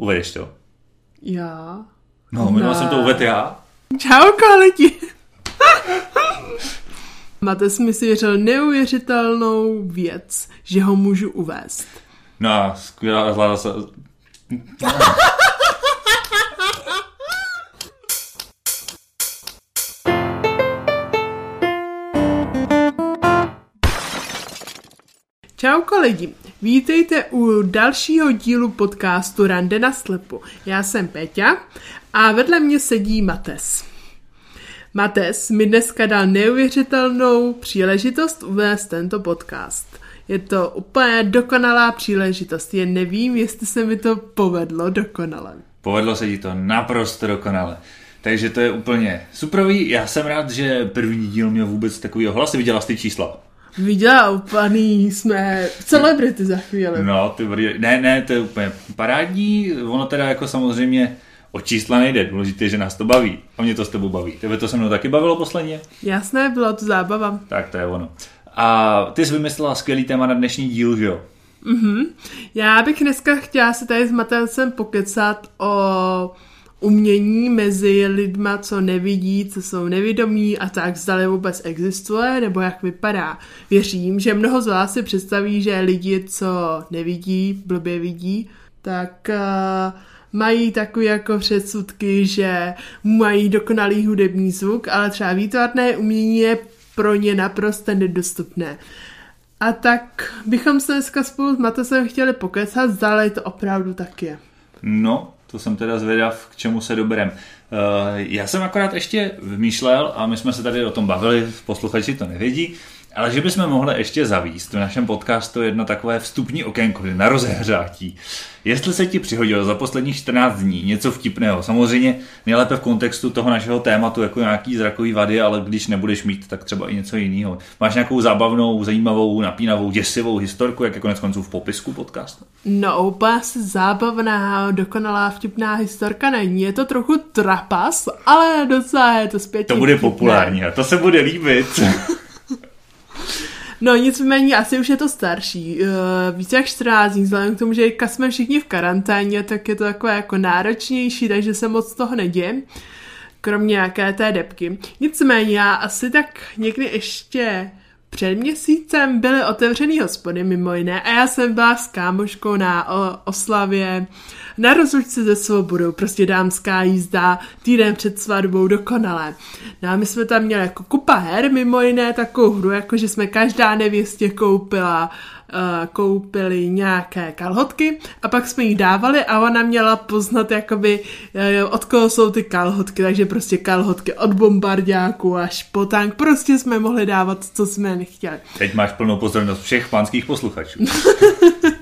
Uvedeš to? Já? No, minule jsem to uvedl já. Čau, lidi! Mates mi svěřil neuvěřitelnou věc, že ho můžu uvést. No, skvělá, zvládla se... Čau lidi, vítejte u dalšího dílu podcastu Rande na slepu. Já jsem Peťa a vedle mě sedí Mates. Mates mi dneska dal neuvěřitelnou příležitost uvést tento podcast. Je to úplně dokonalá příležitost, jen nevím, jestli se mi to povedlo dokonale. Povedlo se ti to naprosto dokonale. Takže to je úplně superový. Já jsem rád, že první díl měl vůbec takový ohlas. Viděla jsi ty čísla? Viděla, paní, jsme celebrity za chvíli. No, ty brdy. Ne, ne, to je úplně parádní. Ono teda jako samozřejmě o čísla nejde. Důležité je, že nás to baví. A mě to s tebou baví. Tebe to se mnou taky bavilo posledně? Jasné, byla to zábava. Tak to je ono. A ty jsi vymyslela skvělý téma na dnešní díl, že jo? Mhm. Já bych dneska chtěla se tady s Matelsem pokecat o umění mezi lidma, co nevidí, co jsou nevědomí a tak zdali vůbec existuje, nebo jak vypadá. Věřím, že mnoho z vás si představí, že lidi, co nevidí, blbě vidí, tak uh, mají takové jako předsudky, že mají dokonalý hudební zvuk, ale třeba výtvarné umění je pro ně naprosto nedostupné. A tak bychom se dneska spolu s Matesem chtěli pokecat, zdali to opravdu tak je. No, to jsem teda zvědav, k čemu se doberem. Uh, já jsem akorát ještě vymýšlel, a my jsme se tady o tom bavili, posluchači to nevědí, ale že bychom mohli ještě zavíst v našem podcastu jedno takové vstupní okénko na rozehřátí. Jestli se ti přihodilo za posledních 14 dní něco vtipného, samozřejmě nejlépe v kontextu toho našeho tématu, jako nějaký zrakový vady, ale když nebudeš mít, tak třeba i něco jiného. Máš nějakou zábavnou, zajímavou, napínavou, děsivou historku, jak je konec konců v popisku podcastu? No, úplně zábavná, dokonalá, vtipná historka není. Je to trochu trapas, ale docela je to zpět. To bude populární a to se bude líbit. No nicméně asi už je to starší. Uh, více jak 14 dní, vzhledem k tomu, že jsme všichni v karanténě, tak je to takové jako náročnější, takže se moc toho neděje. Kromě nějaké té depky. Nicméně já asi tak někdy ještě před měsícem byly otevřený hospody mimo jiné a já jsem byla s kámoškou na o, oslavě na rozlučce ze svobodou, prostě dámská jízda, týden před svatbou, dokonalé. No a my jsme tam měli jako kupa her, mimo jiné takovou hru, jako že jsme každá nevěstě koupila uh, koupili nějaké kalhotky a pak jsme jich dávali a ona měla poznat jakoby uh, od koho jsou ty kalhotky, takže prostě kalhotky od bombardáků až po tank, prostě jsme mohli dávat, co jsme nechtěli. Teď máš plnou pozornost všech pánských posluchačů.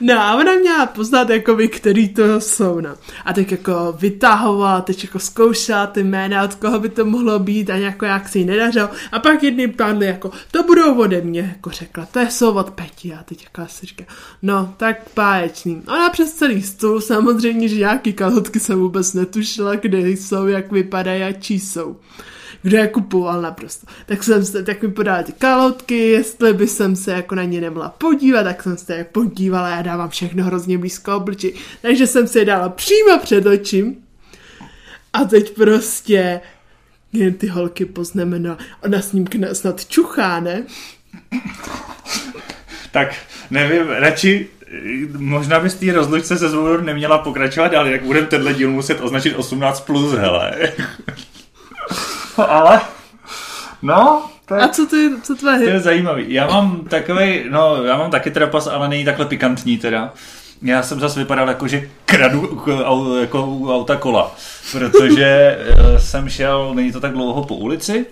No a ona měla poznat, by, který to jsou, no. A tak jako vytahovala, teď jako zkoušela ty jména, od koho by to mohlo být a nějak, jak si ji nedařilo. A pak jedný padly jako, to budou ode mě, jako řekla, to je jsou od Peti. A teď jako si říká, no, tak páječný. Ona přes celý stůl, samozřejmě, že nějaký kalhotky jsem vůbec netušila, kde jsou, jak vypadají a čí jsou kdo je kupoval naprosto. Tak jsem se, tak mi podala ty kalotky, jestli by jsem se jako na ně nemohla podívat, tak jsem se jak podívala, já dávám všechno hrozně blízko obliči, takže jsem se je dala přímo před očím a teď prostě jen ty holky poznamenala, ona s ním snad čuchá, ne? tak nevím, radši možná bys té rozlučce se zvodu neměla pokračovat ale jak budeme tenhle díl muset označit 18+, plus, hele. Ale... No, to je, A co ty, co tvoje? To je zajímavý. Já mám takový, no, já mám taky trapas, ale není takhle pikantní teda. Já jsem zase vypadal jako, že kradu jako u auta kola, protože eh, jsem šel, není to tak dlouho po ulici,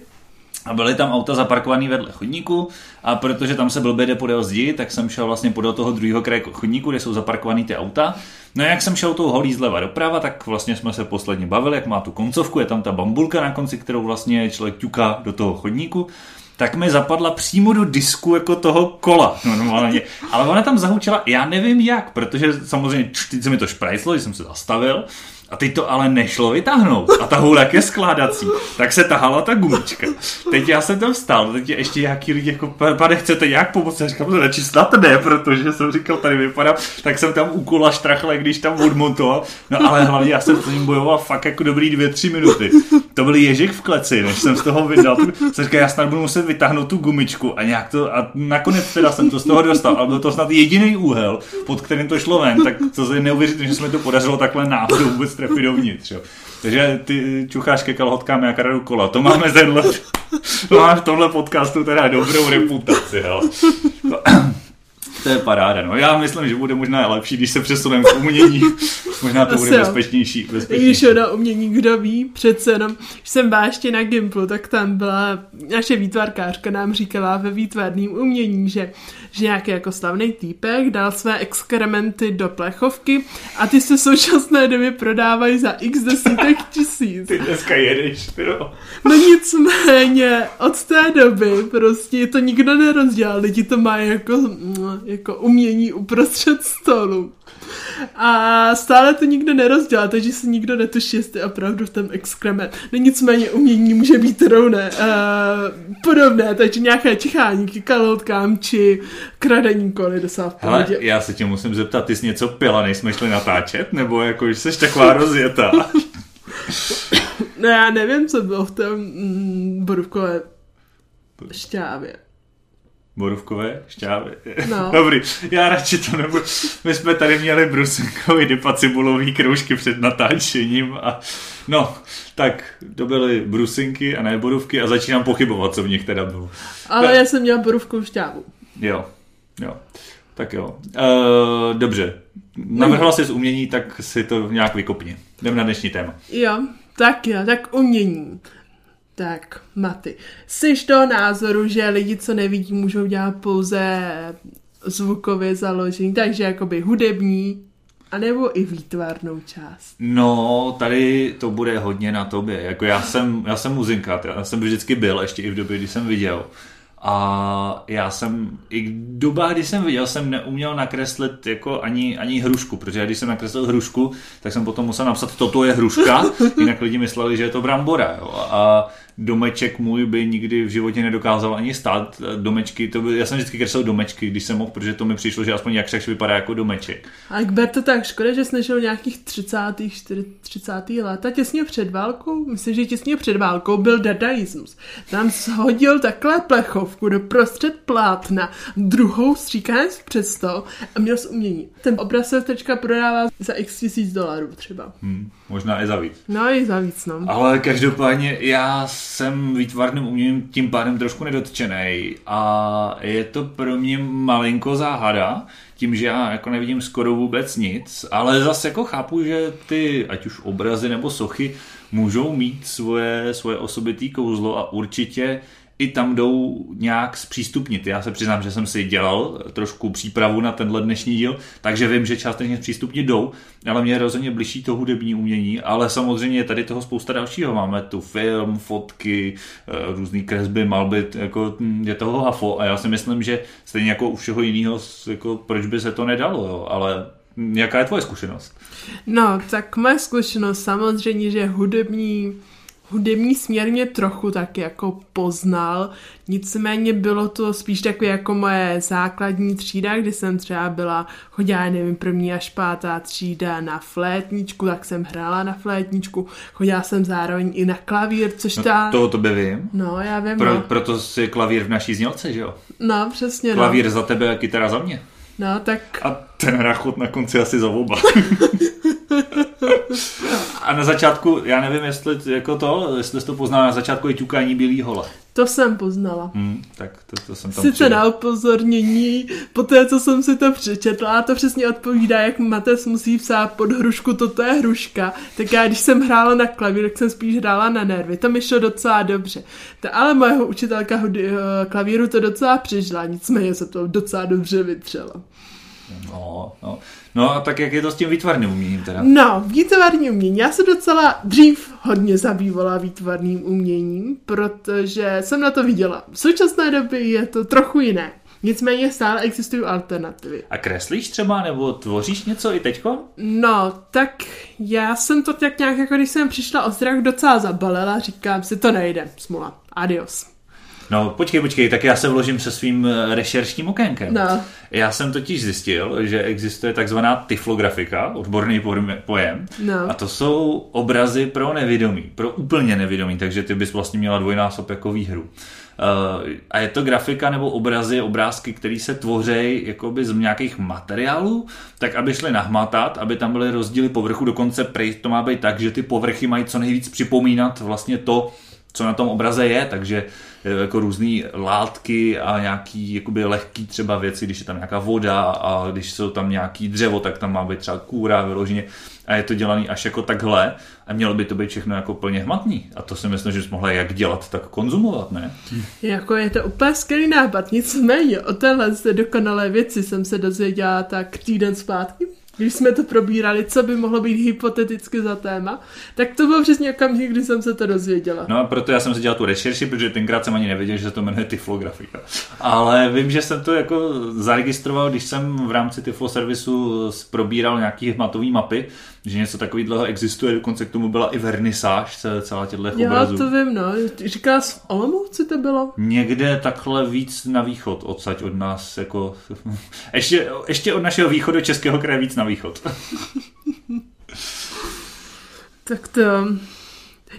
a byly tam auta zaparkované vedle chodníku a protože tam se blbě jde podél zdi, tak jsem šel vlastně podél toho druhého kraje chodníku, kde jsou zaparkované ty auta. No a jak jsem šel tou holí zleva doprava, tak vlastně jsme se posledně bavili, jak má tu koncovku, je tam ta bambulka na konci, kterou vlastně člověk ťuká do toho chodníku tak mi zapadla přímo do disku jako toho kola normálně. Ale ona tam zahučela, já nevím jak, protože samozřejmě se mi to šprajslo, že jsem se zastavil, A teď to ale nešlo vytáhnout. A ta hůl jak je skládací, tak se tahala ta gumička. Teď já jsem tam vstal, teď ještě nějaký lidi jako, pane, chcete nějak pomoct? Já říkám, radši snad ne, protože jsem říkal, tady vypadá, tak jsem tam úkola štrachle, když tam odmontoval. No ale hlavně já jsem s ním bojoval fakt jako dobrý dvě, tři minuty. To byl ježik v kleci, než jsem z toho vydal. Jsem říkal, já snad budu muset vytáhnout tu gumičku a nějak to, a nakonec teda jsem to z toho dostal, ale byl to snad jediný úhel, pod kterým to šlo ven, tak to je neuvěřitelné, že mi to podařilo takhle náhodou vůbec trefit dovnitř. Jo. Takže ty čucháš ke kalhotkám, jak radu kola. To máme tenhle, to máme v tomhle podcastu teda dobrou reputaci. Jo. To je paráda, no. Já myslím, že bude možná lepší, když se přesuneme k umění. Možná to bude bezpečnější. bezpečnější. Když na umění, kdo ví, přece jenom, když jsem byla ještě na Gimplu, tak tam byla naše výtvarkářka nám říkala ve výtvarným umění, že, že nějaký jako slavný týpek dal své exkrementy do plechovky a ty se v současné době prodávají za x desítek tisíc. Ty dneska jedeš, jo. No nicméně, od té doby prostě to nikdo nerozdělal, lidi to mají jako, jako umění uprostřed stolu. A stále to nikdo nerozdělá, takže si nikdo netuší, jestli opravdu v tom exkrement. No nicméně umění může být rovné, uh, podobné, takže nějaké čichání k kalhotkám či kradení koly docela v Hele, já se tě musím zeptat, ty jsi něco pila, než jsme šli natáčet? Nebo jako, že jsi taková rozjetá? no já nevím, co bylo v tom mm, borůvkové šťávě. Borůvkové šťávy. No. Dobrý, já radši to nebudu. My jsme tady měli brusinkový dipacibulový kroužky před natáčením a no, tak to byly brusinky a ne borůvky a začínám pochybovat, co v nich teda bylo. Ale tak. já jsem měla borůvkovou šťávu. Jo, jo. Tak jo. Uh, dobře. Navrhla jsi z umění, tak si to nějak vykopni. Jdem na dnešní téma. Jo, tak jo, tak umění. Tak, Maty. Jsi toho názoru, že lidi, co nevidí, můžou dělat pouze zvukově založení, takže jakoby hudební, anebo i výtvarnou část? No, tady to bude hodně na tobě. Jako já jsem, já jsem muzinkát, já jsem vždycky byl, ještě i v době, kdy jsem viděl. A já jsem, i doba, kdy jsem viděl, jsem neuměl nakreslit jako ani, ani hrušku, protože když jsem nakreslil hrušku, tak jsem potom musel napsat, toto je hruška, jinak lidi mysleli, že je to brambora. Jo. A domeček můj by nikdy v životě nedokázal ani stát. Domečky, to by, já jsem vždycky kreslil domečky, když jsem mohl, protože to mi přišlo, že aspoň jak však vypadá jako domeček. A jak ber to tak, škoda, že jsi nežil nějakých 30. 30. let a těsně před válkou, myslím, že těsně před válkou byl dadaismus. Tam shodil takhle plechovku do prostřed plátna, druhou stříkanec před stol a měl z umění. Ten obraz se teďka prodává za x tisíc dolarů třeba. Hmm, možná i za víc. No i za víc, no. Ale každopádně já jsem výtvarným uměním tím pádem trošku nedotčený a je to pro mě malinko záhada, tím, že já jako nevidím skoro vůbec nic, ale zase jako chápu, že ty, ať už obrazy nebo sochy, můžou mít svoje, svoje osobitý kouzlo a určitě i tam jdou nějak zpřístupnit. Já se přiznám, že jsem si dělal trošku přípravu na tenhle dnešní díl, takže vím, že částečně zpřístupnit jdou, ale mě rozhodně bližší to hudební umění, ale samozřejmě je tady toho spousta dalšího. Máme tu film, fotky, eh, různé kresby, malby, jako hm, je toho hafo a já si myslím, že stejně jako u všeho jiného, jako proč by se to nedalo, jo? ale jaká je tvoje zkušenost? No, tak moje zkušenost samozřejmě, že hudební hudební směr mě trochu tak jako poznal, nicméně bylo to spíš takové jako moje základní třída, kdy jsem třeba byla, chodila, nevím, první až pátá třída na flétničku, tak jsem hrála na flétničku, chodila jsem zároveň i na klavír, což no, ta... To to by vím. No, já vím. Pro, no. Proto si klavír v naší znělce, že jo? No, přesně, Klavír no. za tebe a kytara za mě. No, tak... A ten rachot na konci asi za oba. A na začátku, já nevím, jestli jako to, jestli jsi to poznala, na začátku je ťukání bílý hole. To jsem poznala. Hmm, tak to, to jsem tam Sice přidal. na upozornění, po té, co jsem si to přečetla, to přesně odpovídá, jak Mates musí psát pod hrušku, toto je hruška. Tak já, když jsem hrála na klavír, tak jsem spíš hrála na nervy. To mi šlo docela dobře. To, ale mojeho učitelka hudy, eh, klavíru to docela přežila, nicméně se to docela dobře vytřelo. No, no. no a tak jak je to s tím výtvarným uměním teda? No, výtvarní umění. Já se docela dřív hodně zabývala výtvarným uměním, protože jsem na to viděla. V současné době je to trochu jiné. Nicméně stále existují alternativy. A kreslíš třeba, nebo tvoříš něco i teďko? No, tak já jsem to tak nějak, jako když jsem přišla o zrak, docela zabalila, říkám si, to nejde, smula, adios. No, počkej, počkej, tak já se vložím se svým eh, rešeršním okénkem. No. Já jsem totiž zjistil, že existuje takzvaná tyflografika, odborný pojem, No. a to jsou obrazy pro nevědomí, pro úplně nevědomí, takže ty bys vlastně měla dvojnásob jako výhru. Uh, a je to grafika nebo obrazy, obrázky, které se tvoří jakoby z nějakých materiálů, tak aby šly nahmatat, aby tam byly rozdíly povrchu, dokonce prej to má být tak, že ty povrchy mají co nejvíc připomínat vlastně to, co na tom obraze je, takže eh, jako různé látky a nějaký jakoby lehký třeba věci, když je tam nějaká voda a když jsou tam nějaký dřevo, tak tam má být třeba kůra vyloženě a je to dělaný až jako takhle a mělo by to být všechno jako plně hmatný. A to si myslím, že bys mohla jak dělat, tak konzumovat, ne? Jako je to úplně skvělý nápad, nicméně o téhle dokonalé věci jsem se dozvěděla tak týden zpátky, když jsme to probírali, co by mohlo být hypoteticky za téma, tak to bylo přesně okamžik, kdy jsem se to dozvěděla. No a proto já jsem si dělal tu rešerši, protože tenkrát jsem ani nevěděl, že se to jmenuje Tyflografika. Ale vím, že jsem to jako zaregistroval, když jsem v rámci Tyflo servisu probíral nějaký hmatový mapy, že něco takového existuje, dokonce k tomu byla i vernisáž ce- celá těchto Já obrazů. to vím, no. Říká, v Olomouci to bylo? Někde takhle víc na východ odsaď od nás, jako... ještě, ještě od našeho východu českého kraje víc na východ. Tak to...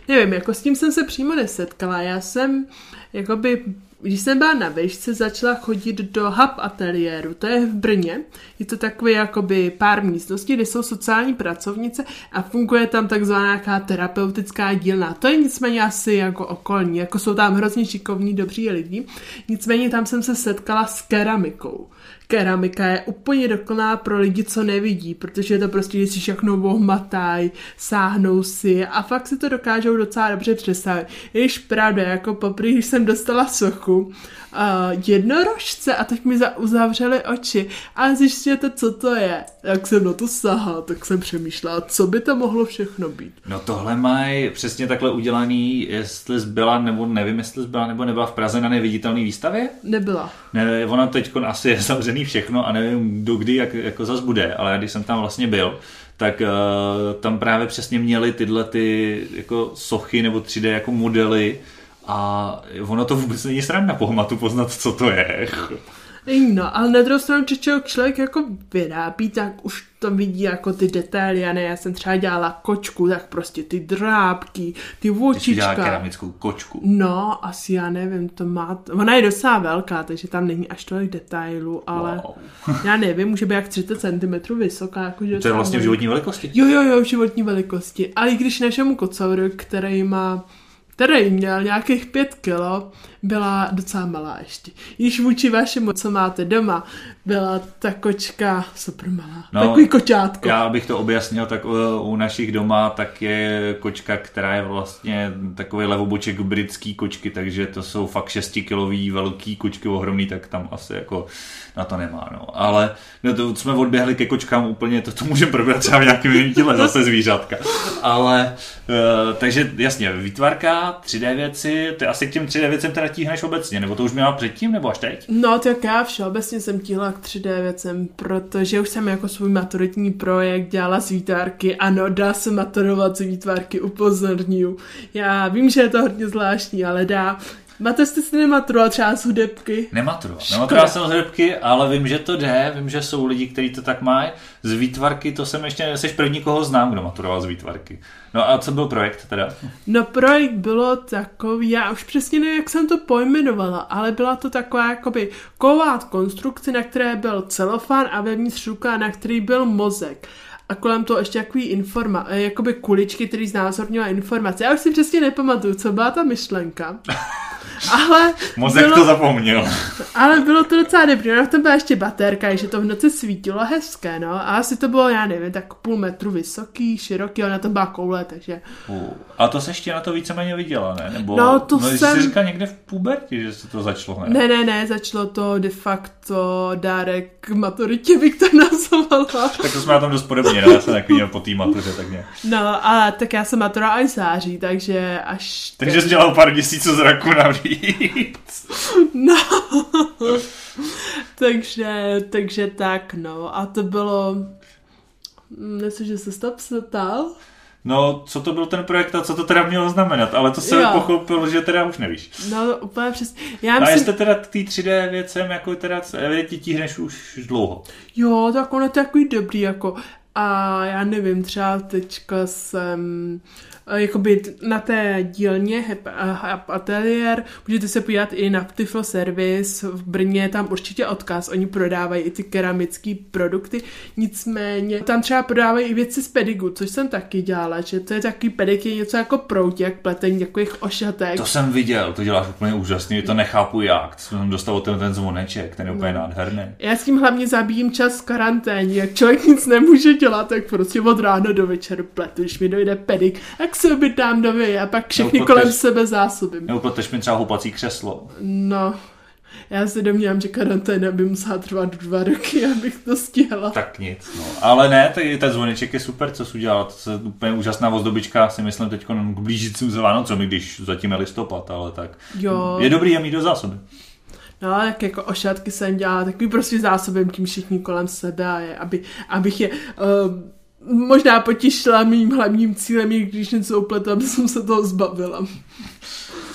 Nevím, jako s tím jsem se přímo nesetkala. Já jsem, jakoby, když jsem byla na výšce, začala chodit do hub ateliéru, to je v Brně. Je to takový jakoby pár místností, kde jsou sociální pracovnice a funguje tam takzvaná nějaká terapeutická dílna. To je nicméně asi jako okolní, jako jsou tam hrozně šikovní, dobří lidi. Nicméně tam jsem se setkala s keramikou. Keramika je úplně dokonalá pro lidi, co nevidí, protože je to prostě, když si všechno ohmataj, sáhnou si a fakt si to dokážou docela dobře představit. Jež pravda, jako poprvé, když jsem dostala sochu uh, jednorožce a tak mi za- uzavřeli oči a zjistíte, co to je. Jak jsem na to sahal, tak jsem přemýšlela, co by to mohlo všechno být. No tohle mají přesně takhle udělaný, jestli zbyla, nebo nevím, jestli zbyla, nebo nebyla v Praze na neviditelné výstavě. Nebyla. Ne, ona teď asi je zavřený všechno a nevím, do kdy jak, jako zas bude, ale když jsem tam vlastně byl, tak uh, tam právě přesně měli tyhle ty jako sochy nebo 3D jako modely a ono to vůbec není sranda po hmatu poznat, co to je. No, ale na druhou stranu, když člověk, jako vyrábí, tak už to vidí jako ty detaily, a ne, já jsem třeba dělala kočku, tak prostě ty drápky, ty očička. keramickou kočku. No, asi já nevím, to má, ona je docela velká, takže tam není až tolik detailů, ale Wow. já nevím, může být jak 30 cm vysoká. Jako, To je vlastně v životní velikosti. Jo, jo, jo, v životní velikosti. Ale i když našemu kocouru, který má který měl nějakých pět kilo, byla docela malá ještě. Již vůči vašemu, co máte doma, byla ta kočka super malá. No, Takový koťátko. Já bych to objasnil, tak u, u našich doma tak je kočka, která je vlastně takový levoboček britský kočky, takže to jsou fakt 6 kilový velký kočky ohromný, tak tam asi jako na to nemá. No. Ale no to jsme odběhli ke kočkám úplně, to, to můžeme probrat třeba v nějakém díle, zase zvířátka. Ale, uh, takže jasně, výtvarka, 3D věci, ty asi k těm 3D věcem teda tíhneš obecně, nebo to už měla předtím, nebo až teď? No, tak já všeobecně jsem tíhla k 3D věcem, protože už jsem jako svůj maturitní projekt dělala z výtvarky. Ano, dá se maturovat z výtvarky, upozorňuji. Já vím, že je to hodně zvláštní, ale dá. Máte jste si nematuroval třeba z hudebky? Nematuroval. Nematuroval jsem z hrbky, ale vím, že to jde, vím, že jsou lidi, kteří to tak mají. Z výtvarky to jsem ještě, jsi první, koho znám, kdo maturoval z výtvarky. No a co byl projekt teda? No projekt bylo takový, já už přesně nevím, jak jsem to pojmenovala, ale byla to taková jakoby kovát konstrukce, na které byl celofán a vevnitř ruka, na který byl mozek. A kolem toho ještě takový informa, eh, jakoby kuličky, který znázornila informace. Já už si přesně nepamatuju, co byla ta myšlenka. Ale Mozek bylo, to zapomněl. ale bylo to docela dobrý. Ona v tom byla ještě baterka, že to v noci svítilo hezké, no. A asi to bylo, já nevím, tak půl metru vysoký, široký, ona to byla koule, takže Uh, a to se ještě na to víceméně viděla, ne? Nebo, No, to no, jsem- jsi říkal někde v pubertě, že se to začalo, ne? Ne, ne, ne, začalo to de facto dárek k maturitě, bych to nazvala. Tak to jsme na tom dost podobně, ne? Já jsem takový po té matuře, tak nějak. No, a tak já jsem matura až září, takže až... Takže jsi dělal pár měsíců zraku navíc. No. takže, takže tak, no. A to bylo... Myslím, že se to ptal. No, co to byl ten projekt a co to teda mělo znamenat, ale to jsem pochopil, že teda už nevíš. No, úplně přes. Já myslím... A jestli teda ty 3D věcem, jako teda evidentně tíhneš už dlouho. Jo, tak ono to je takový dobrý, jako a já nevím, třeba teďka jsem jakoby na té dílně Hep Atelier, můžete se podívat i na Tiflo Service, v Brně je tam určitě odkaz, oni prodávají i ty keramické produkty, nicméně tam třeba prodávají i věci z pedigu, což jsem taky dělala, že to je takový pedik, je něco jako proutěk, pletení takových ošatek. To jsem viděl, to děláš úplně úžasně, to nechápu jak, jsem dostal ten, ten zvoneček, ten je úplně no. nádherný. Já s tím hlavně zabijím čas v karanténě, jak člověk nic nemůže dělat, tak prostě od rána do večera pletu, když mi dojde pedik, tak se objednám nový a pak všechny kolem sebe zásobím. Neupleteš mi třeba houpací křeslo. No, já si domnívám, že karanténa by musela trvat dva roky, abych to stihla. Tak nic, no. Ale ne, tady ten zvoneček je super, co jsi udělal. To je úplně úžasná ozdobička, si myslím teď k blížícím se Vánocům, když zatím je listopad, ale tak. Jo. Je dobrý je mít do zásoby. No, tak jako ošatky jsem dělala takový prostě zásobem tím všichni kolem sebe, aby, abych je uh, možná potěšila mým hlavním cílem, i když něco upletu, aby jsem se toho zbavila.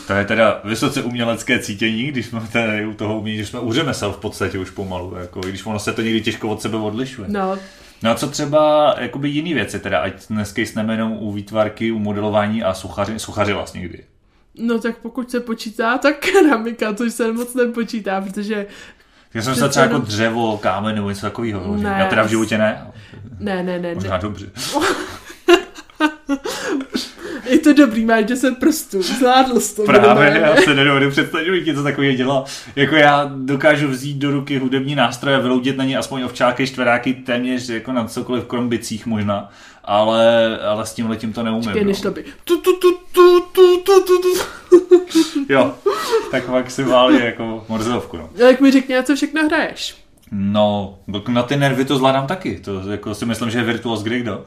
To je teda vysoce umělecké cítění, když máte u toho umění, že jsme u řemesel v podstatě už pomalu, jako, když ono se to někdy těžko od sebe odlišuje. No. No a co třeba jakoby jiný věci, teda ať dneska jsme jenom u výtvarky, u modelování a suchaři, suchaři vlastně kdy? No tak pokud se počítá, tak keramika, to se moc nepočítá, protože já jsem se třeba jako dřevo, kámen nebo něco takového. Ne, já teda v životě ne. Ne, ne, ne. Možná ne. dobře. Je to dobrý, máš 10 prstů, zvládl jsi to. Právě, já se nedovedu představit, že něco takového dělal. Jako já dokážu vzít do ruky hudební nástroje a vyloudit na ně aspoň ovčáky, čtveráky, téměř jako na cokoliv krom bicích možná. Ale, ale s tím letím to neumím. Čekaj, než to by. Tu, tu, tu, tu, tu, tu, tu, tu. jo, tak maximálně jako morzovku. No. Jak mi řekni, co všechno hraješ? No, na ty nervy to zvládám taky. To jako si myslím, že je virtuos kdo.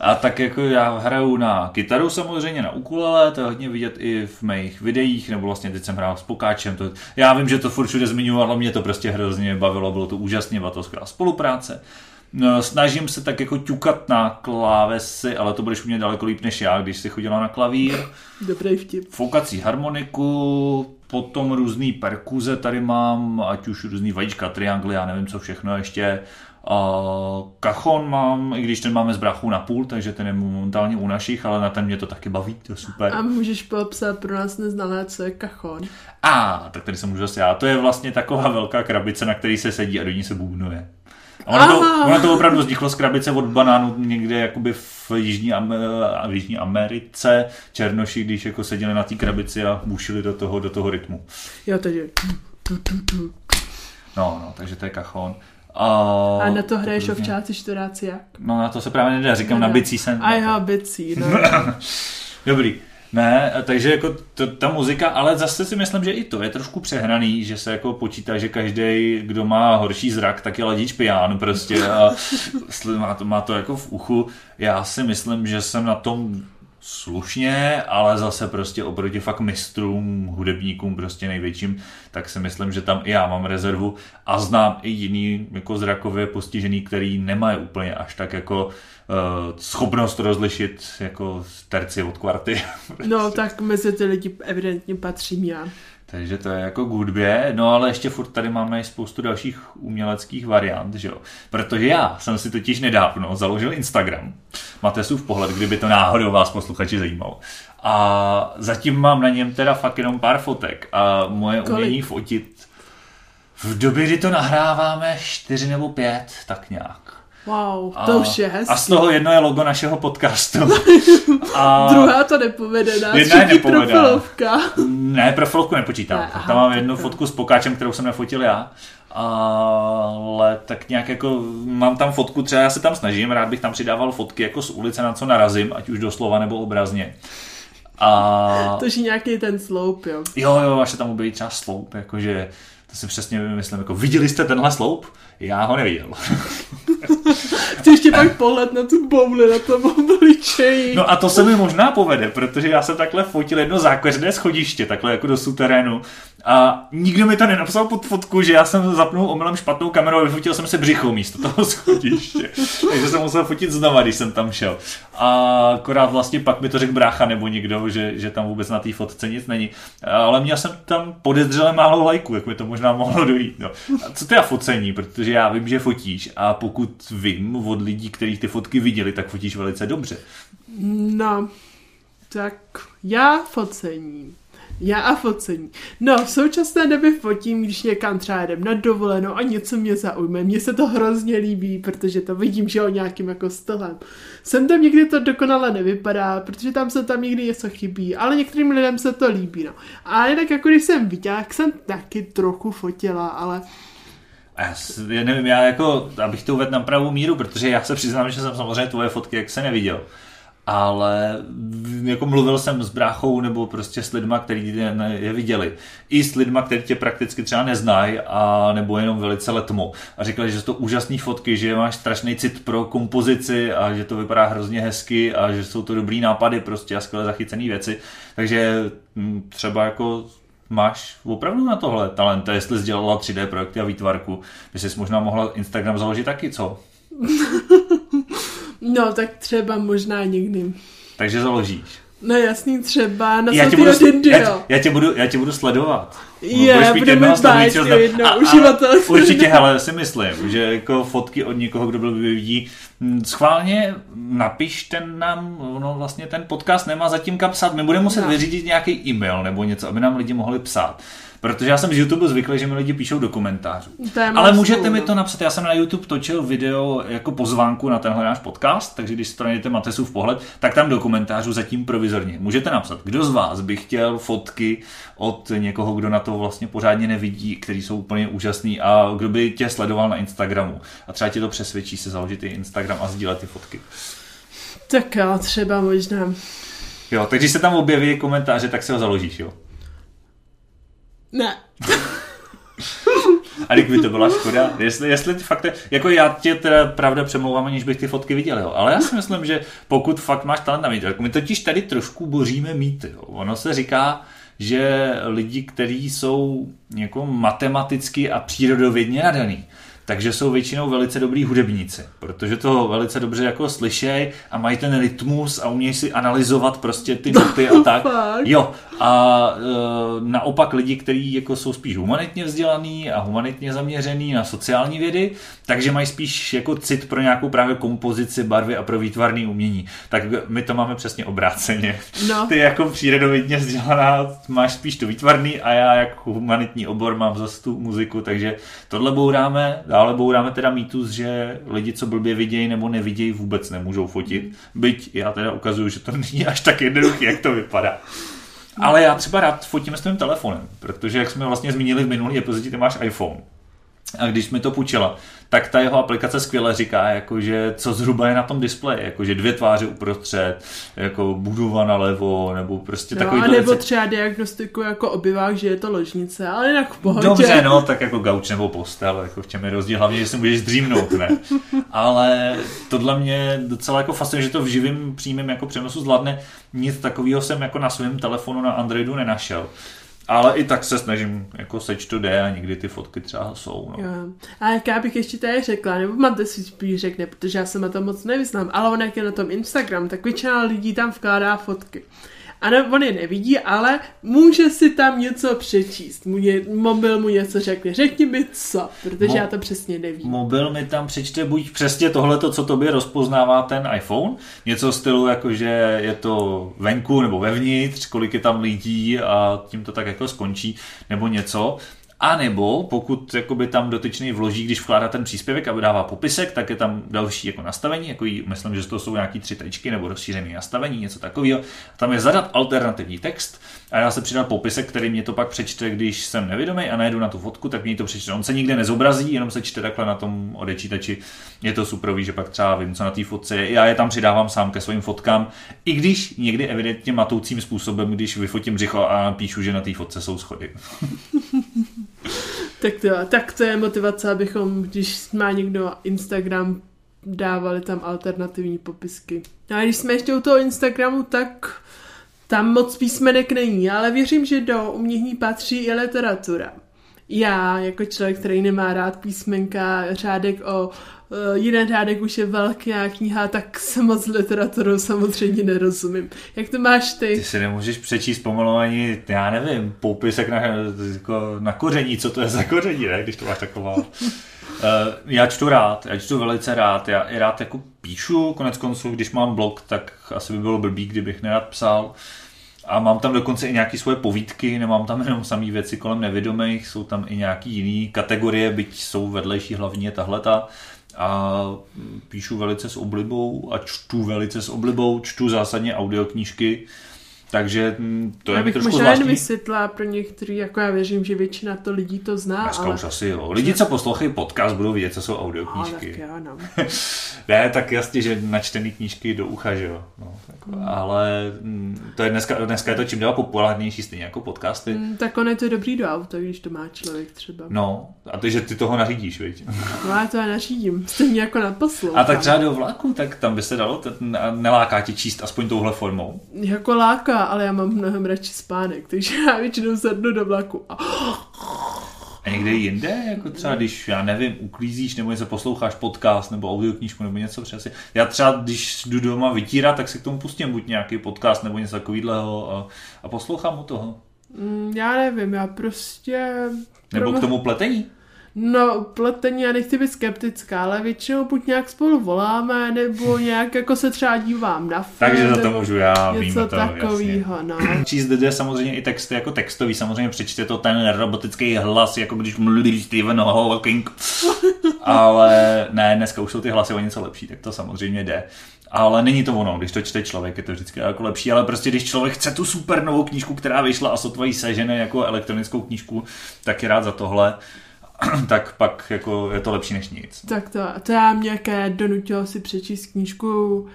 A tak jako já hraju na kytaru samozřejmě, na ukulele, to je hodně vidět i v mých videích, nebo vlastně teď jsem hrál s Pokáčem. To, já vím, že to furt všude zmiňuji, ale mě to prostě hrozně bavilo, bylo to úžasně, byla to skvělá spolupráce. No, snažím se tak jako ťukat na klávesy, ale to budeš umět daleko líp než já, když jsi chodila na klavír. Dobrý vtip. Foukací harmoniku, potom různý perkuze tady mám, ať už různý vajíčka, triangly, já nevím co všechno ještě. A kachon mám, i když ten máme z brachu na půl, takže ten je momentálně u našich, ale na ten mě to taky baví, to je super. A můžeš popsat pro nás neznalé, co je kachon? A, tak tady se můžu zase já. To je vlastně taková velká krabice, na který se sedí a do ní se bůbnuje. ono, to, ono to opravdu vzniklo z krabice od banánu někde jakoby v Jižní, Amer- v Jižní Americe. Černoši, když jako seděli na té krabici a bušili do toho, do toho rytmu. Jo, takže... No, no, takže to je kachon. A, a na to hraješ to ovčáci, čtveráci jak? No na to se právě nedá, říkám nedá. na bicí jsem. A já bicí, no. Dobrý. Ne, takže jako to, ta muzika, ale zase si myslím, že i to je trošku přehraný, že se jako počítá, že každý, kdo má horší zrak, tak je ladič pijan prostě a má to, má to jako v uchu. Já si myslím, že jsem na tom slušně, ale zase prostě oproti fakt mistrům, hudebníkům prostě největším, tak si myslím, že tam i já mám rezervu a znám i jiný jako zrakově postižený, který nemají úplně až tak jako uh, schopnost rozlišit jako terci od kvarty. No tak mezi ty lidi evidentně patřím já. Takže to je jako k hudbě, no ale ještě furt tady máme spoustu dalších uměleckých variant, že jo. Protože já jsem si totiž nedávno založil Instagram. Máte v pohled, kdyby to náhodou vás posluchači zajímalo. A zatím mám na něm teda fakt jenom pár fotek a moje Kolik? umění fotit v době, kdy to nahráváme čtyři nebo pět, tak nějak. Wow, to a, už je hezký. A z toho jedno je logo našeho podcastu. a Druhá to nepovedená, jedna je nepovedená. profilovka. Ne, profilovku nepočítám. Ne, aha, Tam mám jednu tak fotku s pokáčem, kterou jsem nefotil já. Ale tak nějak jako mám tam fotku, třeba já se tam snažím, rád bych tam přidával fotky jako z ulice, na co narazím, ať už doslova nebo obrazně. A... To je nějaký ten sloup, jo. Jo, jo, až se tam objeví třeba sloup, jakože to si přesně vymyslím, jako viděli jste tenhle sloup? Já ho neviděl. Chci ještě pak pohled na tu bouli, na tom obličeji. No a to se mi možná povede, protože já jsem takhle fotil jedno zákeřné schodiště, takhle jako do suterénu a nikdo mi to nenapsal pod fotku, že já jsem zapnul omylem špatnou kameru a vyfotil jsem se břicho místo toho schodiště. Takže jsem musel fotit znova, když jsem tam šel. A akorát vlastně pak mi to řekl brácha nebo někdo, že, že tam vůbec na té fotce nic není. Ale měl jsem tam podezřele málo lajků, jak mi to možná mohlo dojít. No. A co je focení? Protože já vím, že fotíš a pokud vím od lidí, kteří ty fotky viděli, tak fotíš velice dobře. No, tak já focení. Já a focení. No, v současné době fotím, když někam třeba jdem na dovolenou a něco mě zaujme. Mně se to hrozně líbí, protože to vidím, že o nějakým jako stylem. Jsem tam někdy to dokonale nevypadá, protože tam se tam někdy něco chybí, ale některým lidem se to líbí, no. A jinak jako když jsem viděla, jsem taky trochu fotila, ale já, já nevím, já jako, abych to uvedl na pravou míru, protože já se přiznám, že jsem samozřejmě tvoje fotky jak se neviděl ale jako mluvil jsem s bráchou nebo prostě s lidma, kteří je viděli. I s lidma, kteří tě prakticky třeba neznají a nebo jenom velice letmo. A říkali, že jsou to úžasné fotky, že máš strašný cit pro kompozici a že to vypadá hrozně hezky a že jsou to dobrý nápady prostě a skvěle zachycené věci. Takže hm, třeba jako máš opravdu na tohle talent, jestli jsi dělala 3D projekty a výtvarku, by jsi možná mohla Instagram založit taky, co? No, tak třeba možná někdy. Takže založíš. No jasný, třeba na já tě, budu, já, já, tě budu, já tě budu sledovat. Je, budeme bájt jedno uživatel. Určitě, hele, si myslím, že jako fotky od někoho, kdo byl vyvíjí, hm, schválně napiš ten nám, no vlastně ten podcast nemá zatím kam psát, my budeme muset no. vyřídit nějaký e-mail nebo něco, aby nám lidi mohli psát. Protože já jsem z YouTube zvyklý, že mi lidi píšou do komentářů. Ale můžete mi to napsat, já jsem na YouTube točil video jako pozvánku na tenhle náš podcast, takže když straníte Matesův pohled, tak tam do komentářů zatím provizorně. Můžete napsat, kdo z vás by chtěl fotky od někoho, kdo na to vlastně pořádně nevidí, který jsou úplně úžasný a kdo by tě sledoval na Instagramu. A třeba tě to přesvědčí se založit i Instagram a sdílet ty fotky. Tak jo, třeba možná. Jo, takže když se tam objeví komentáře, tak si ho založíš, jo? Ne. A kdyby to byla škoda, jestli, jestli fakt, jako já tě teda pravda přemlouvám, aniž bych ty fotky viděl, jo. ale já si myslím, že pokud fakt máš talent na mít, jako my totiž tady trošku boříme mýty, jo. ono se říká, že lidi, kteří jsou jako matematicky a přírodovědně nadaný, takže jsou většinou velice dobrý hudebníci, protože to velice dobře jako slyšejí a mají ten rytmus a umějí si analyzovat prostě ty noty a tak. Jo, a e, naopak lidi, kteří jako jsou spíš humanitně vzdělaný a humanitně zaměřený na sociální vědy, takže mají spíš jako cit pro nějakou právě kompozici, barvy a pro výtvarné umění. Tak my to máme přesně obráceně. No. Ty jako přírodovědně vzdělaná máš spíš to výtvarný a já jako humanitní obor mám zase tu muziku, takže tohle bouráme, dále bouráme teda mýtus, že lidi, co blbě vidějí nebo nevidějí, vůbec nemůžou fotit. Byť já teda ukazuju, že to není až tak jednoduché, jak to vypadá. Ale já třeba rád fotím s tím telefonem, protože jak jsme vlastně zmínili v minulý epizodě, ty máš iPhone. A když mi to půjčila, tak ta jeho aplikace skvěle říká, jakože co zhruba je na tom displeji, jakože dvě tváře uprostřed, jako budova nalevo, nebo prostě no, takový a nebo věci. třeba diagnostiku jako obyvák, že je to ložnice, ale jinak v pohodě. Dobře, no, tak jako gauč nebo postel, jako v čem je rozdíl, hlavně, že si můžeš zdřímnout, ne? ale tohle mě docela jako fascinuje, že to v živém přímém jako přenosu zvládne. Nic takového jsem jako na svém telefonu na Androidu nenašel. Ale i tak se snažím, jako seč to jde a někdy ty fotky třeba jsou. No. Jo. A jak já bych ještě tady řekla, nebo máte si spíš řekne, protože já se na to moc nevyznám, ale on jak je na tom Instagram, tak většina lidí tam vkládá fotky. A ne, on je nevidí, ale může si tam něco přečíst. Může, mobil mu něco řekne. Řekni mi co, protože Mo- já to přesně nevím. Mobil mi tam přečte buď přesně tohleto, co tobě rozpoznává ten iPhone, něco stylu jako, že je to venku nebo vevnitř, kolik je tam lidí a tím to tak jako skončí, nebo něco. A nebo pokud jakoby tam dotyčný vloží, když vkládá ten příspěvek a vydává popisek, tak je tam další jako nastavení, jako jí, myslím, že to jsou nějaký tři tečky nebo rozšířené nastavení, něco takového. Tam je zadat alternativní text a já se přidal popisek, který mě to pak přečte, když jsem nevědomý a najdu na tu fotku, tak mě to přečte. On se nikde nezobrazí, jenom se čte takhle na tom odečítači. Je to super, že pak třeba vím, co na té fotce je. Já je tam přidávám sám ke svým fotkám, i když někdy evidentně matoucím způsobem, když vyfotím břicho a píšu, že na té fotce jsou schody. tak, to, tak to je motivace, abychom, když má někdo Instagram dávali tam alternativní popisky. A když jsme ještě u toho Instagramu, tak tam moc písmenek není, ale věřím, že do umění patří i literatura. Já, jako člověk, který nemá rád písmenka, řádek o uh, jeden řádek už je velká kniha, tak se moc literaturou samozřejmě nerozumím. Jak to máš ty? Ty si nemůžeš přečíst pomalu ani, já nevím, popisek na, jako na koření, co to je za koření, ne, když to máš taková. Uh, já čtu rád, já čtu velice rád, já i rád jako píšu, konec konců, když mám blog, tak asi by bylo blbý, kdybych nerad psal. A mám tam dokonce i nějaké svoje povídky, nemám tam jenom samé věci kolem nevědomých, jsou tam i nějaký jiný kategorie, byť jsou vedlejší hlavně tahleta. A píšu velice s oblibou a čtu velice s oblibou, čtu zásadně audioknížky, takže mm, to je bych trošku možná zvláštní. jen vysvětla pro některý, jako já věřím, že většina to lidí to zná, Dneska ale... už asi jo. Lidi, co poslouchají podcast, budou vědět, co jsou No, tak audioknížky. jo, no. ne, tak jasně, že načtený knížky do ucha, že jo. No, tak, Hmm. ale mm, to je dneska, dneska je to čím dál populárnější, stejně jako podcasty. Mm, tak on je to dobrý do auta, když to má člověk třeba. No, a ty, že ty toho nařídíš, viď? No já to já nařídím, stejně jako na poslu. A tak třeba do vlaku, tak tam by se dalo, a neláká tě číst aspoň touhle formou. Jako láká, ale já mám mnohem radši spánek, takže já většinou sednu do vlaku a A někde jinde, jako třeba když, já nevím, uklízíš nebo něco posloucháš podcast nebo audioknížku nebo něco přesně. Já třeba, když jdu doma vytírat, tak si k tomu pustím buď nějaký podcast nebo něco takového a, a poslouchám u toho. mm, já nevím, já prostě... Nebo k tomu pletení. No, pletení, já nechci být skeptická, ale většinou buď nějak spolu voláme, nebo nějak jako se třeba dívám na film. Takže za to můžu já, Něco víme to, takového, no. jasně. Číst jde samozřejmě i texty jako textový, samozřejmě přečte to ten robotický hlas, jako když mluví Stephen Hawking. Ale ne, dneska už jsou ty hlasy o něco lepší, tak to samozřejmě jde. Ale není to ono, když to čte člověk, je to vždycky jako lepší, ale prostě když člověk chce tu super novou knížku, která vyšla a sotva jí sežene jako elektronickou knížku, tak je rád za tohle, tak pak jako je to lepší než nic. Tak to, to já mě jaké donutilo si přečíst knížku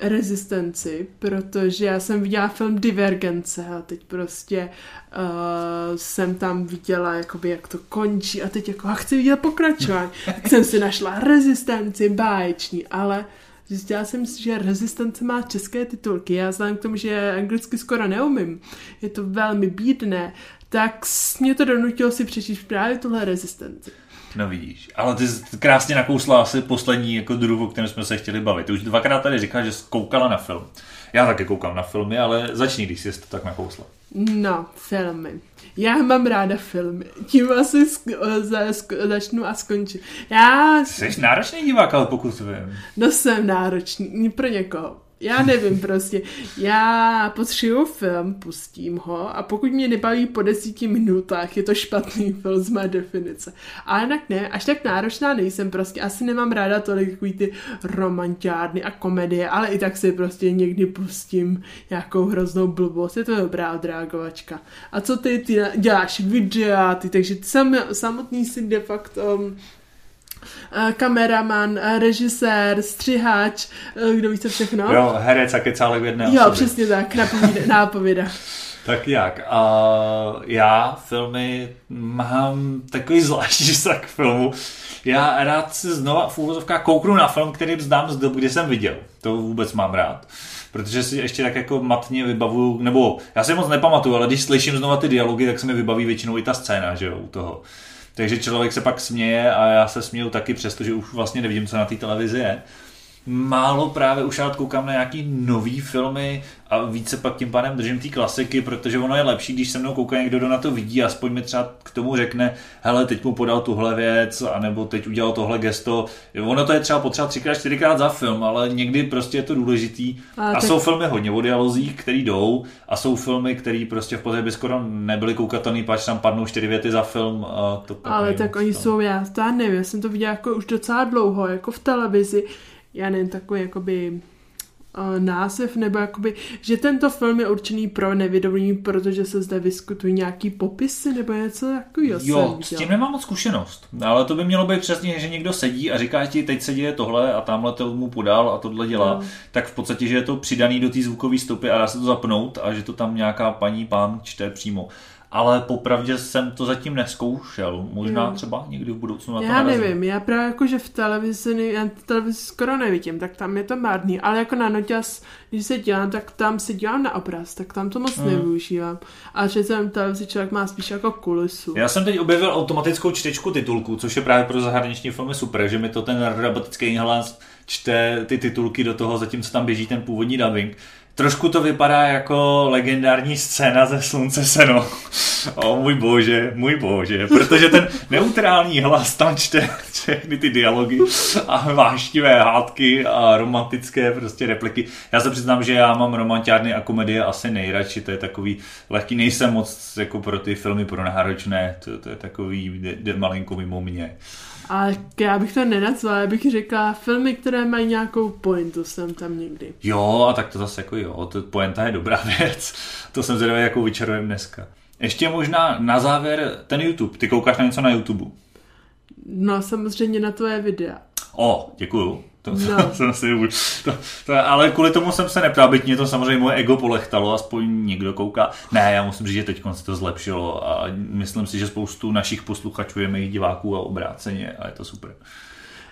Rezistenci, protože já jsem viděla film Divergence a teď prostě uh, jsem tam viděla, jakoby, jak to končí a teď jako a chci vidět pokračování. tak jsem si našla Rezistenci, báječní, ale Zjistila jsem si, že Rezistence má české titulky. Já znám k tomu, že anglicky skoro neumím. Je to velmi bídné. Tak mě to donutilo si přečíst právě tuhle Rezistenci. No vidíš, ale ty jsi krásně nakousla asi poslední jako druh, o kterém jsme se chtěli bavit. Ty už dvakrát tady říkáš, že jsi koukala na film. Já taky koukám na filmy, ale začni, když jsi to tak nakousla. No, filmy. Já mám ráda filmy. Tím asi sk- za, sk- začnu a skončím. Já Jsi náročný divák, ale pokud vím. no, jsem náročný pro někoho. Já nevím prostě. Já potřebuju film, pustím ho a pokud mě nebaví po desíti minutách, je to špatný film z mé definice. A jinak ne, až tak náročná nejsem prostě. Asi nemám ráda tolik takový ty romantiárny a komedie, ale i tak si prostě někdy pustím nějakou hroznou blbost. Je to dobrá odreagovačka. A co ty, ty děláš videa, ty, takže sam, samotný si de facto um, kameraman, eh, režisér, střihač, eh, kdo ví co všechno. Jo, herec a kecálek v jedné jo osobě. přesně tak, nápověda. Tak jak? A já filmy mám takový zvláštní vztah k filmu. Já rád si znova v úvozovkách kouknu na film, který znám z dob, kdy jsem viděl. To vůbec mám rád. Protože si ještě tak jako matně vybavuju, nebo já si moc nepamatuju, ale když slyším znova ty dialogy, tak se mi vybaví většinou i ta scéna, že jo, u toho. Takže člověk se pak směje a já se směju taky, přestože už vlastně nevidím, co na té televizi je. Málo právě už rád koukám na nějaký nový filmy a více pak tím pádem držím té klasiky, protože ono je lepší, když se mnou kouká někdo, kdo na to vidí, aspoň mi třeba k tomu řekne, hele, teď mu podal tuhle věc, anebo teď udělal tohle gesto. Ono to je třeba potřeba třikrát, čtyřikrát za film, ale někdy prostě je to důležitý. A A, tak- jsou filmy hodně o dialozích, který jdou, a jsou filmy, které prostě v podstatě by skoro nebyly koukatelný, pač tam padnou čtyři věty za film. A to Ale tak oni jsou, já to já nevím, já jsem to viděla jako už docela dlouho, jako v televizi. Já nevím, takový jakoby uh, název, nebo jakoby, že tento film je určený pro nevědomí, protože se zde vyskytují nějaký popisy, nebo něco takového Jo, s tím nemám moc zkušenost, ale to by mělo být přesně, že někdo sedí a říká ti, teď se děje tohle a tamhle to mu podal a tohle dělá, No. tak v podstatě, že je to přidaný do té zvukové stopy a dá se to zapnout a že to tam nějaká paní, pán čte přímo. Ale popravdě jsem to zatím neskoušel. Možná Jo. třeba někdy v budoucnu na to Já narazím. nevím, já právě jako, že v televizi, já televizi skoro nevidím, tak tam je to marný, ale jako na noťas, když se dělám, tak tam se dělám na obraz, tak tam to moc Hmm. nevyužívám. A že jsem televizi člověk má spíš jako kulisu. Já jsem teď objevil automatickou čtečku titulků, což je právě pro zahraniční filmy super, že mi to ten robotický hlas čte ty titulky do toho, zatímco tam běží ten původní dubbing. Trošku to vypadá jako legendární scéna ze Slunce seno. O můj bože, můj bože, protože ten neutrální hlas tam čte všechny ty dialogy a vášnivé hádky a romantické prostě repliky. Já se přiznám, že já mám romantiárny a komedie asi nejradši, to je takový lehký, nejsem moc jako pro ty filmy pro náročné, to, to je takový, jde, jde malinko mimo mě. Ale já bych to nenazvala, já bych řekla filmy, které mají nějakou pointu, jsem tam někdy. Jo, a tak to zase jako jo, to poenta je dobrá věc. To jsem zvědavý, jakou vyčarujem dneska. Ještě možná na závěr ten YouTube. Ty koukáš na něco na YouTube? No samozřejmě na tvoje videa. O, děkuju. To, No. to, jsem si, to, to, ale kvůli tomu jsem se neptal, byť mě to samozřejmě moje ego polechtalo, aspoň někdo kouká. Ne, já musím říct, že teď se to zlepšilo a myslím si, že spoustu našich posluchačů je mých diváků a obráceně a je to super.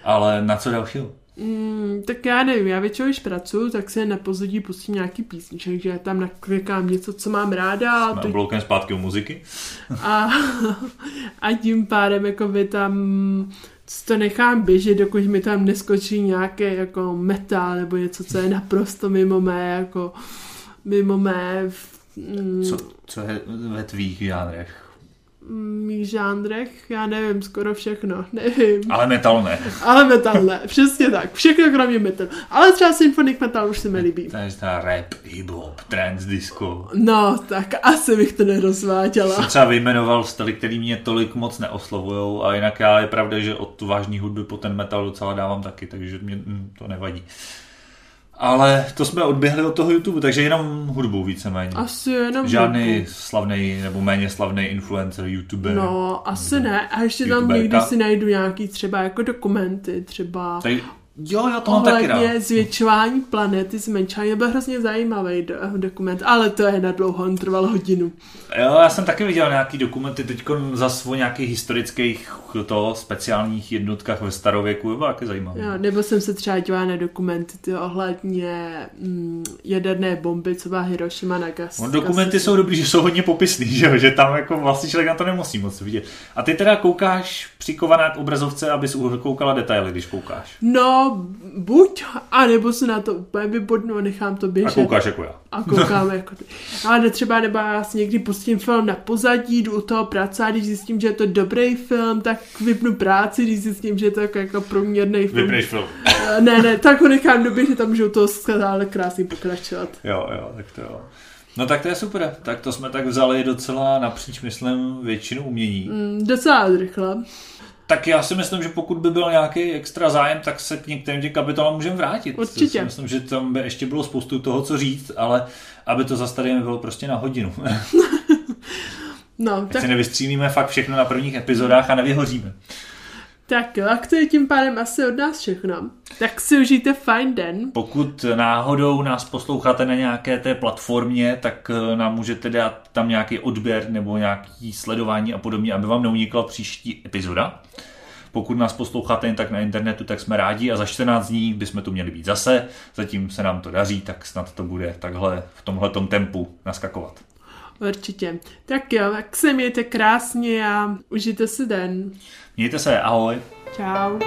Ale na co dalšího? Mm, tak já nevím, já většinou, když pracuju, tak si na pozadí pustím nějaký písniček, že tam naklikám něco, co mám ráda a, Jsme to, obloukem zpátky u muziky. a, a tím pádem jako by tam to nechám běžet, dokud mi tam neskočí nějaký jako metal nebo něco, co je naprosto mimo mé jako mimo mé mm, Co, co je ve tvých žánrech? Mých žánrech, já nevím, skoro všechno, nevím. Ale metal ne. Ale metal ne, přesně tak, všechno kromě metal. Ale třeba symphonic metal už se mi líbí. To je ta rap, hip-hop, trance, disco. No, tak asi bych to nerozváděla. Jsem třeba vyjmenoval styly, který mě tolik moc neoslovujou a jinak já je pravda, že od tu vážní hudby po ten metal docela dávám taky, takže mě mm, to nevadí. Ale to jsme odběhli od toho YouTube, takže jenom hudbu víceméně. Asi jenom Žádný hudbu. slavný nebo méně slavný influencer, youtuber. No, asi ne. A ještě tam YouTuberka. někdy si najdu nějaký třeba jako dokumenty, třeba Tady, jo, já to mám taky rád. zvětšování planety, zmenšování, byl hrozně zajímavý do, dokument, ale to je na dlouho, on trval hodinu. Jo, já jsem taky viděl nějaký dokumenty teď zase o nějakých historických to, speciálních jednotkách ve starověku, bylo taky zajímavé. Jo, nebo jsem se třeba dívala na dokumenty ty ohledně mm, jaderné bomby, co byla Hiroshima Nagasaki. No, dokumenty jsou dobrý, že jsou hodně popisný, že, jo? že tam jako vlastně člověk na to nemusí moc vidět. A ty teda koukáš přikovaná k obrazovce, abys koukala detaily, když koukáš. No, buď, anebo se na to úplně vybodnu a nechám to A běžet. koukáš jako já. A koukáme jako ty. Ale třeba nebo já si někdy pustím film na pozadí, jdu u toho práce a když zjistím, že je to dobrý film, tak vypnu práci, když zjistím, že je to jako, jako průměrný film. Vypneš film. Eh, Ne, ne, tak ho nechám doběžet, tam můžou to stále krásně pokračovat. Jo, jo, tak to jo. No tak to je super. Tak to jsme tak vzali docela napříč, myslím, většinu umění. Mm, docela rychle. Tak já si myslím, že pokud by byl nějaký extra zájem, tak se k některým těm kapitolám můžeme vrátit. Určitě. Si myslím, že tam by ještě bylo spoustu toho, co říct, ale aby to zase tady nebylo prostě na hodinu. No, Tak tak, si nevystřílíme fakt všechno na prvních epizodách a nevyhoříme. Tak jo, tak to je tím pádem asi od nás všechno. Tak si užijte fajn den. Pokud náhodou nás posloucháte na nějaké té platformě, tak eh, nám můžete dát tam nějaký odběr nebo nějaký sledování a podobně, aby vám neunikla příští epizoda. Pokud nás posloucháte jen tak na internetu, tak jsme rádi a za 14 dní bychom tu měli být zase. Zatím se nám to daří, tak snad to bude takhle v tomhletom tempu naskakovat. Určitě. Tak jo, tak se mějte krásně a užijte si den. Mějte se, ahoj. Čau.